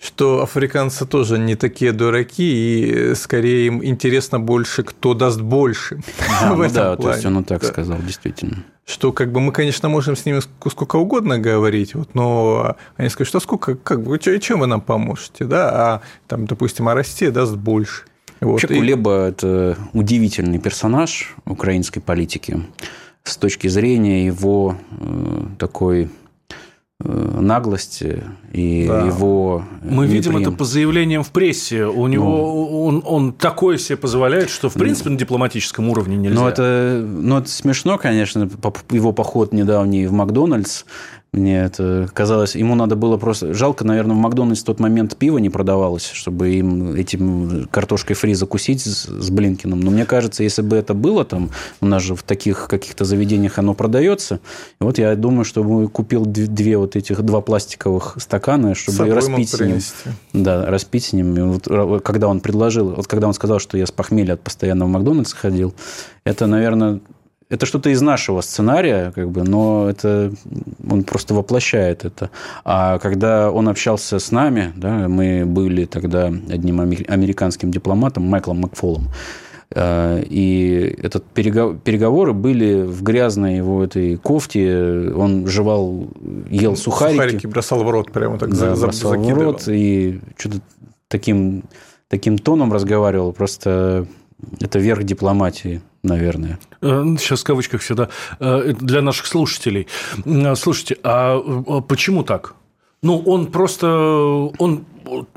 Speaker 3: что африканцы тоже не такие дураки, и скорее им интересно больше, кто даст больше.
Speaker 4: Да, в ну этом да плане. то есть он так да. сказал, действительно.
Speaker 3: Что как бы мы, конечно, можем с ними сколько угодно говорить, вот, но они скажут, что сколько, как бы, чем вы нам поможете, да, а там, допустим, а Россия даст больше.
Speaker 4: Вот. Вообще, Кулеба – это удивительный персонаж украинской политики с точки зрения его э, такой э, наглости и да. его...
Speaker 2: Мы видим это по заявлениям в прессе. У него ну, он, он такое себе позволяет, что в принципе на дипломатическом уровне нельзя.
Speaker 4: Ну это, ну, это смешно, конечно, его поход недавний в Макдональдс мне это казалось, ему надо было просто... Жалко, наверное, в Макдональдс в тот момент пиво не продавалось, чтобы им этим картошкой фри закусить с, Блинкиным. Но мне кажется, если бы это было там, у нас же в таких каких-то заведениях оно продается. И вот я думаю, что бы купил две, две вот этих, два пластиковых стакана, чтобы распить с ним. Да, распить с ним. И вот, когда он предложил, вот когда он сказал, что я с похмелья от постоянного Макдональдса ходил, это, наверное, это что-то из нашего сценария, как бы, но это он просто воплощает это. А когда он общался с нами, да, мы были тогда одним американским дипломатом Майклом Макфолом, э, и этот переговоры были в грязной его этой кофте. Он жевал, ел сухарики. Сухарики
Speaker 3: бросал в рот прямо так
Speaker 4: да, за, бросал закидывал. в рот и что-то таким, таким тоном разговаривал. Просто Это верх дипломатии, наверное.
Speaker 2: Сейчас в кавычках всегда. Для наших слушателей. Слушайте, а почему так? Ну, он просто... Он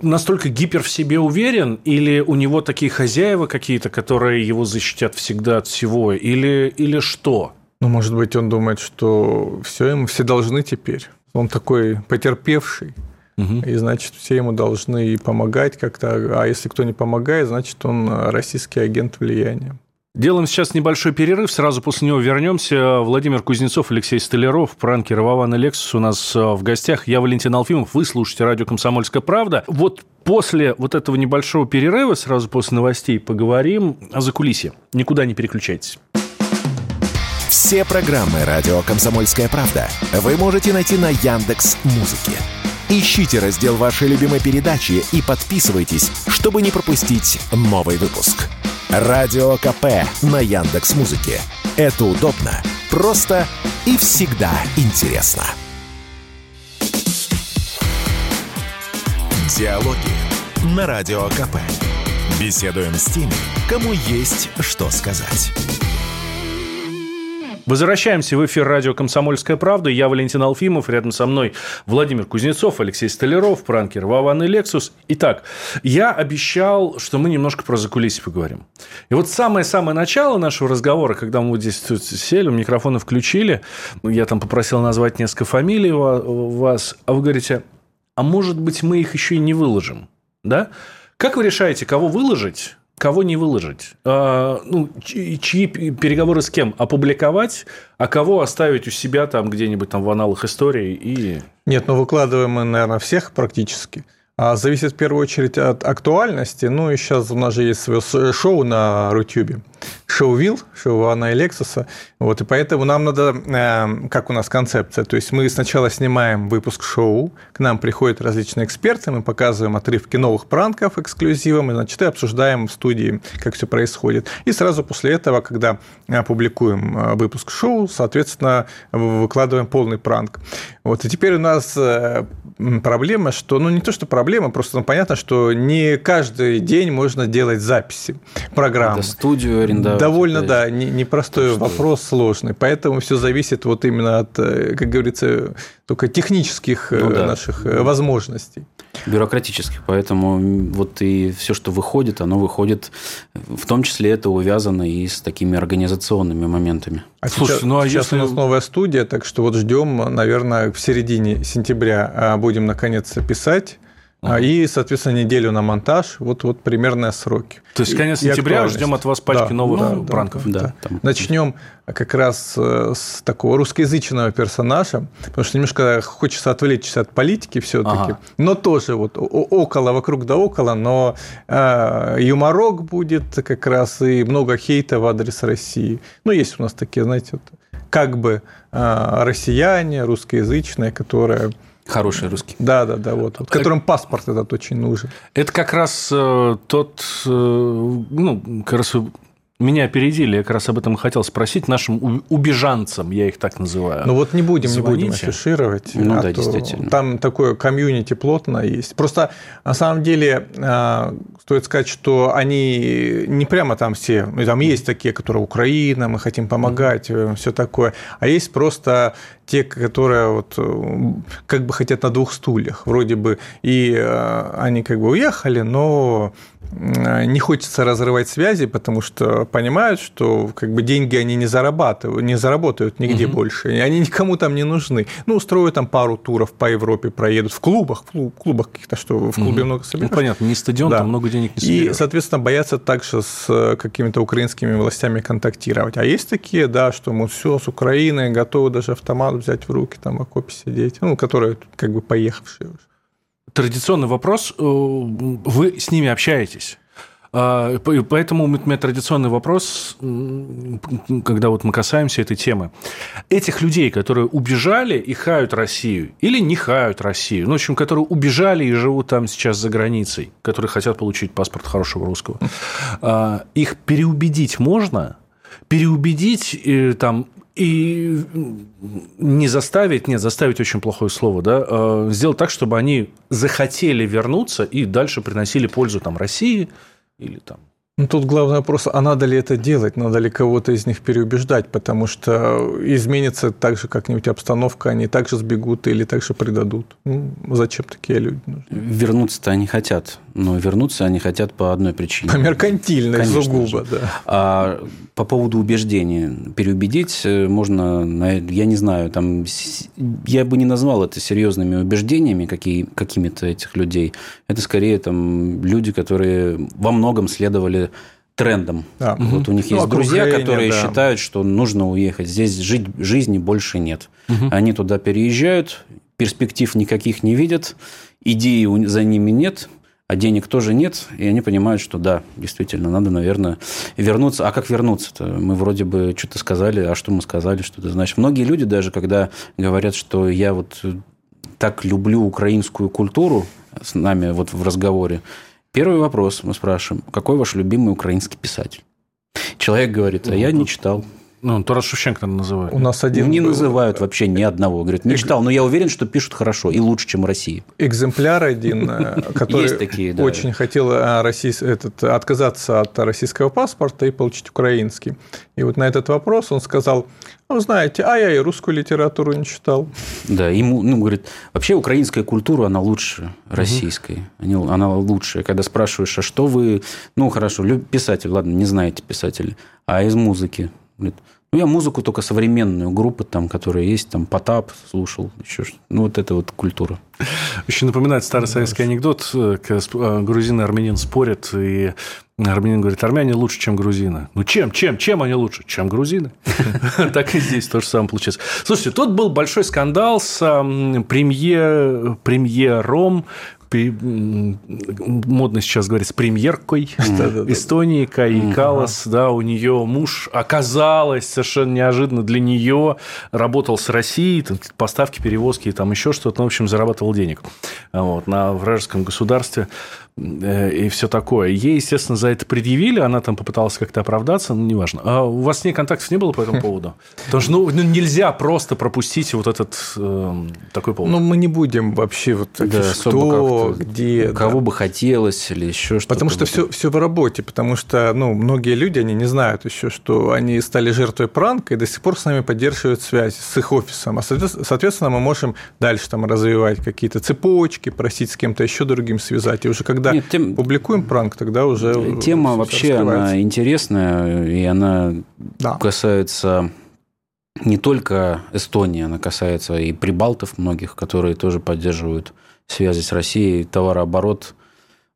Speaker 2: настолько гипер в себе уверен, или у него такие хозяева какие-то, которые его защитят всегда от всего, или, или что?
Speaker 3: Ну, может быть, он думает, что все ему все должны теперь. Он такой потерпевший. Угу. И, значит, все ему должны помогать как-то. А если кто не помогает, значит, он российский агент влияния.
Speaker 2: Делаем сейчас небольшой перерыв, сразу после него вернемся. Владимир Кузнецов, Алексей Столяров, пранкер Вован и Лексус у нас э, в гостях. Я Валентин Алфимов, вы слушаете радио «Комсомольская правда». Вот после вот этого небольшого перерыва, сразу после новостей, поговорим о закулисье. Никуда не переключайтесь.
Speaker 1: Все программы радио «Комсомольская правда» вы можете найти на Яндекс Музыке. Ищите раздел вашей любимой передачи и подписывайтесь, чтобы не пропустить новый выпуск. Радио КП на Яндекс Музыке. Это удобно, просто и всегда интересно. Диалоги на Радио КП. Беседуем с теми, кому есть что сказать.
Speaker 2: Возвращаемся в эфир радио «Комсомольская правда». Я Валентин Алфимов, рядом со мной Владимир Кузнецов, Алексей Столяров, пранкер Вован и Лексус. Итак, я обещал, что мы немножко про закулисье поговорим. И вот самое-самое начало нашего разговора, когда мы вот здесь тут сели, микрофоны включили, я там попросил назвать несколько фамилий вас, а вы говорите, а может быть, мы их еще и не выложим, да? Как вы решаете, кого выложить? Кого не выложить? А, ну, чьи переговоры с кем? Опубликовать, а кого оставить у себя там где-нибудь там в аналах истории и...
Speaker 3: Нет, ну выкладываем мы, наверное, всех практически. А зависит в первую очередь от актуальности. Ну и сейчас у нас же есть свое шоу на Рутюбе. Шоу Вилл, шоу Анна и Лексуса. Вот, и поэтому нам надо, э, как у нас концепция, то есть мы сначала снимаем выпуск шоу, к нам приходят различные эксперты, мы показываем отрывки новых пранков эксклюзивом, и, значит, и обсуждаем в студии, как все происходит. И сразу после этого, когда публикуем э, выпуск шоу, соответственно, выкладываем полный пранк. Вот, и теперь у нас э, проблема, что, ну, не то, что проблема, просто ну, понятно, что не каждый день можно делать записи программы.
Speaker 4: Это студию арендовать.
Speaker 3: Довольно, да, непростой не вопрос, сложный. Поэтому все зависит вот именно от, э, как говорится, только технических э, ну, да. наших возможностей
Speaker 4: бюрократических. Поэтому вот и все, что выходит, оно выходит, в том числе это увязано и с такими организационными моментами.
Speaker 3: А Слушай, сейчас, ну а сейчас если... у нас новая студия, так что вот ждем, наверное, в середине сентября а, будем наконец писать. Uh-huh. И, соответственно, неделю на монтаж. Вот, вот примерные сроки.
Speaker 2: То есть, конец сентября ждем от вас пачки да, новых да, пранков.
Speaker 3: Да, да. Начнем как раз э, с такого русскоязычного персонажа, потому что немножко хочется отвлечься от политики все-таки, ага. но тоже вот около, вокруг да около, но э, юморок будет как раз и много хейта в адрес России. Ну, есть у нас такие, знаете, вот, как бы э, россияне, русскоязычные, которые
Speaker 4: Хороший русский.
Speaker 3: Да, да, да, вот, вот которым паспорт этот очень нужен.
Speaker 2: Это как раз э, тот, э, ну, как раз меня опередили, я как раз об этом хотел спросить нашим убежанцам, я их так называю.
Speaker 3: Ну вот не будем, Звоните. не будем афишировать.
Speaker 4: Ну а да, действительно.
Speaker 3: Там такое комьюнити плотно есть. Просто на самом деле э, стоит сказать, что они не прямо там все, ну, там есть такие, которые Украина, мы хотим помогать, mm-hmm. все такое, а есть просто те, которые вот как бы хотят на двух стульях, вроде бы и они как бы уехали, но не хочется разрывать связи, потому что понимают, что как бы деньги они не зарабатывают, не заработают нигде угу. больше, и они никому там не нужны. Ну, устроят там пару туров по Европе, проедут в клубах, в клубах каких-то, что в клубе угу. много соберешь.
Speaker 2: Ну, понятно, не стадион, да. там много денег не соберешь.
Speaker 3: И, соответственно, боятся также с какими-то украинскими властями контактировать. А есть такие, да, что мы все с Украиной готовы даже автомат взять в руки, там окопе сидеть, ну, которые как бы поехавшие уже
Speaker 2: традиционный вопрос. Э, вы с ними общаетесь? А, поэтому у меня традиционный вопрос, когда вот мы касаемся этой темы. Этих людей, которые убежали и хают Россию, или не хают Россию, ну, в общем, которые убежали и живут там сейчас за границей, которые хотят получить паспорт хорошего русского, а, их переубедить можно? Переубедить э, там и не заставить, нет, заставить очень плохое слово, да, а, сделать так, чтобы они захотели вернуться и дальше приносили пользу там России или там
Speaker 3: Ну, тут главный вопрос, а надо ли это делать, надо ли кого-то из них переубеждать, потому что изменится так же как-нибудь обстановка, они также сбегут или также предадут. Ну, зачем такие люди нужны?
Speaker 4: Вернуться-то они хотят, но вернуться они хотят по одной причине.
Speaker 3: По меркантильной, Конечно сугубо,
Speaker 4: же. да. А по поводу убеждения, переубедить э, можно, я не знаю, там, я бы не назвал это серьезными убеждениями какие, какими-то этих людей. Это скорее там люди, которые во многом следовали трендом. Да. Вот у них ну, есть друзья, которые да. считают, что нужно уехать. Здесь жить, жизни больше нет. Угу. Они туда переезжают, перспектив никаких не видят, идеи за ними нет, а денег тоже нет, и они понимают, что да, действительно, надо, наверное, вернуться. А как вернуться-то? Мы вроде бы что-то сказали, а что мы сказали, что то значит. Многие люди даже, когда говорят, что я вот так люблю украинскую культуру с нами вот в разговоре, Первый вопрос мы спрашиваем, какой ваш любимый украинский писатель? Человек говорит, а я не читал.
Speaker 2: Ну, Тарас Шевченко называют.
Speaker 3: У нас один...
Speaker 4: Не называют вообще ни одного. Говорит, не читал, но я уверен, что пишут хорошо и лучше, чем в России.
Speaker 3: Экземпляр один, э, который такие, да. очень хотел э, российс... этот, отказаться от российского паспорта и получить украинский. И вот на этот вопрос он сказал, ну, знаете, а я и русскую литературу не читал.
Speaker 4: Да, ему, ну, говорит, вообще украинская культура, она лучше российской. Угу. Она лучшая. Когда спрашиваешь, а что вы... Ну, хорошо, писатель, ладно, не знаете писателя. А из музыки? Говорит, ну, я музыку только современную, группы там, которые есть, там, Потап слушал, еще что Ну, вот это вот культура.
Speaker 2: Еще напоминает старый советский анекдот, э, э, грузин и армянин спорят, и армянин говорит, армяне лучше, чем грузины. Ну, чем, чем, чем они лучше? Чем грузины. Так и здесь то же самое получается. Слушайте, тут был большой скандал с премьером модно сейчас говорить, с премьеркой Эстонии, Каи Калас, да, у нее муж оказалось совершенно неожиданно для нее работал с Россией, поставки, перевозки и там еще что-то, ну, в общем, зарабатывал денег вот, на вражеском государстве. Э, и все такое. Ей, естественно, за это предъявили, она там попыталась как-то оправдаться, ну, неважно. А у вас с ней контактов не было по этому поводу? Потому что ну, ну нельзя просто пропустить вот этот э, такой повод.
Speaker 3: Ну, мы не будем вообще вот да, что, где...
Speaker 4: Кого да. бы хотелось или еще что-то.
Speaker 3: Потому что все, все в работе, потому что ну, многие люди, они не знают еще, что они стали жертвой пранка и до сих пор с нами поддерживают связь с их офисом. А, соответственно, мы можем дальше там развивать какие-то цепочки, просить с кем-то еще другим связать. И уже когда когда Нет, тем... публикуем пранк, тогда уже
Speaker 4: Тема вообще она интересная, и она да. касается не только Эстонии, она касается и прибалтов многих, которые тоже поддерживают связи с Россией. Товарооборот,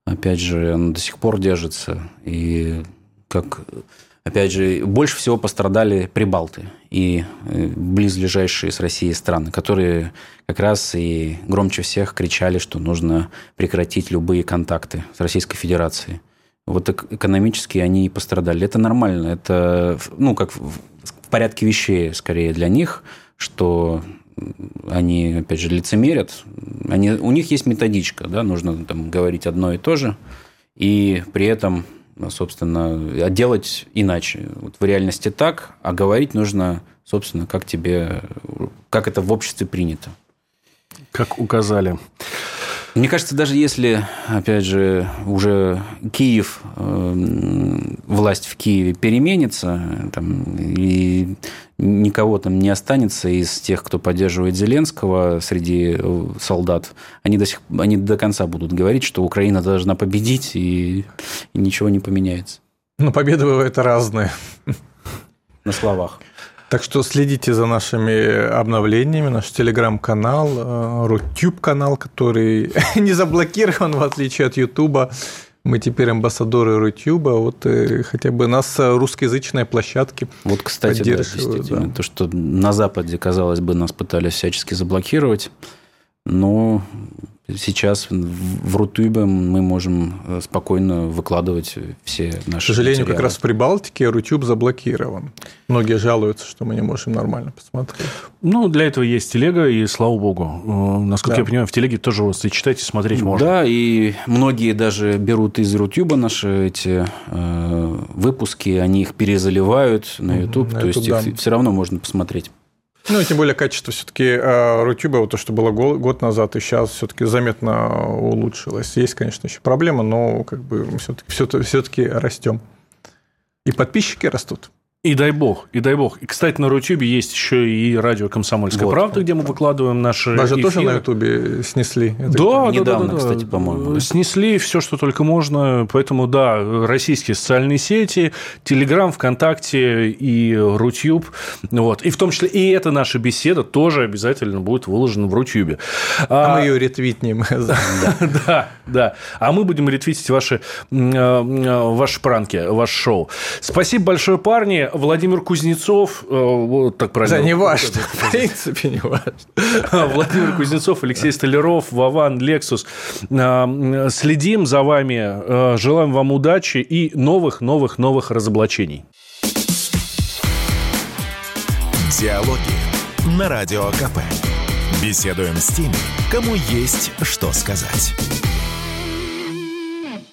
Speaker 4: опять же, он до сих пор держится. И как опять же, больше всего пострадали прибалты и э, близлежащие с Россией страны, которые как раз и громче всех кричали, что нужно прекратить любые контакты с Российской Федерацией. Вот экономически они и пострадали. Это нормально. Это, ну, как в порядке вещей, скорее, для них, что они, опять же, лицемерят. Они, у них есть методичка, да, нужно там говорить одно и то же, и при этом собственно, а делать иначе. Вот в реальности так, а говорить нужно, собственно, как тебе, как это в обществе принято.
Speaker 2: Как указали.
Speaker 4: Мне кажется, даже если, опять же, уже Киев, э, власть в Киеве переменится, там, и никого там не останется из тех, кто поддерживает Зеленского среди э, солдат, они до, сих, они до конца будут говорить, что Украина должна победить, и, и ничего не поменяется.
Speaker 3: Но победы бывают разные.
Speaker 4: На словах.
Speaker 3: Так что следите за нашими обновлениями, наш телеграм-канал, э, Рутюб-канал, который не заблокирован, в отличие от Ютуба. Мы теперь амбассадоры Рутюба, вот э, хотя бы нас русскоязычные площадки
Speaker 4: Вот, кстати, да, действительно. Да. То, что на Западе, казалось бы, нас пытались всячески заблокировать, но сейчас в Рутюбе мы можем э, спокойно выкладывать все наши
Speaker 3: К сожалению,
Speaker 4: материалы.
Speaker 3: как раз в Прибалтике Рутюб заблокирован. Многие жалуются, что мы не можем нормально посмотреть.
Speaker 2: Ну, для этого есть телега, и слава богу. Э, насколько да. я понимаю, в телеге тоже вот, и читать, и смотреть можно.
Speaker 4: Да, и многие даже берут из Рутюба наши эти э, выпуски, они их перезаливают на YouTube, на то YouTube, есть да. их все равно можно посмотреть.
Speaker 3: Ну, и тем более качество все-таки э, Рутюба, вот то, что было год назад, и сейчас все-таки заметно улучшилось. Есть, конечно, еще проблема, но как бы все-таки все-таки растем. И подписчики растут.
Speaker 2: И дай бог, и дай бог. И, кстати, на Рутюбе есть еще и радио «Комсомольская вот. правда», где мы выкладываем наши
Speaker 3: Даже
Speaker 2: эфиры.
Speaker 3: тоже на Ютубе снесли?
Speaker 2: Да, да,
Speaker 4: Недавно,
Speaker 2: да, да,
Speaker 4: кстати, по-моему.
Speaker 2: Снесли все, что только можно. Поэтому, да, российские социальные сети, Телеграм, ВКонтакте и Рутюб. Вот. И в том числе и эта наша беседа тоже обязательно будет выложена в Рутюбе.
Speaker 3: А, а мы ее ретвитнем.
Speaker 2: Да, да. А мы будем ретвитить ваши, ваши пранки, ваш шоу. Спасибо большое, парни. Владимир Кузнецов, э, вот так правильно.
Speaker 3: Да, не важно, в принципе, не важно.
Speaker 2: Владимир Кузнецов, Алексей Столяров, Вован, Лексус. Э, следим за вами, э, желаем вам удачи и новых-новых-новых разоблачений.
Speaker 1: Диалоги на Радио КП. Беседуем с теми, кому есть что сказать.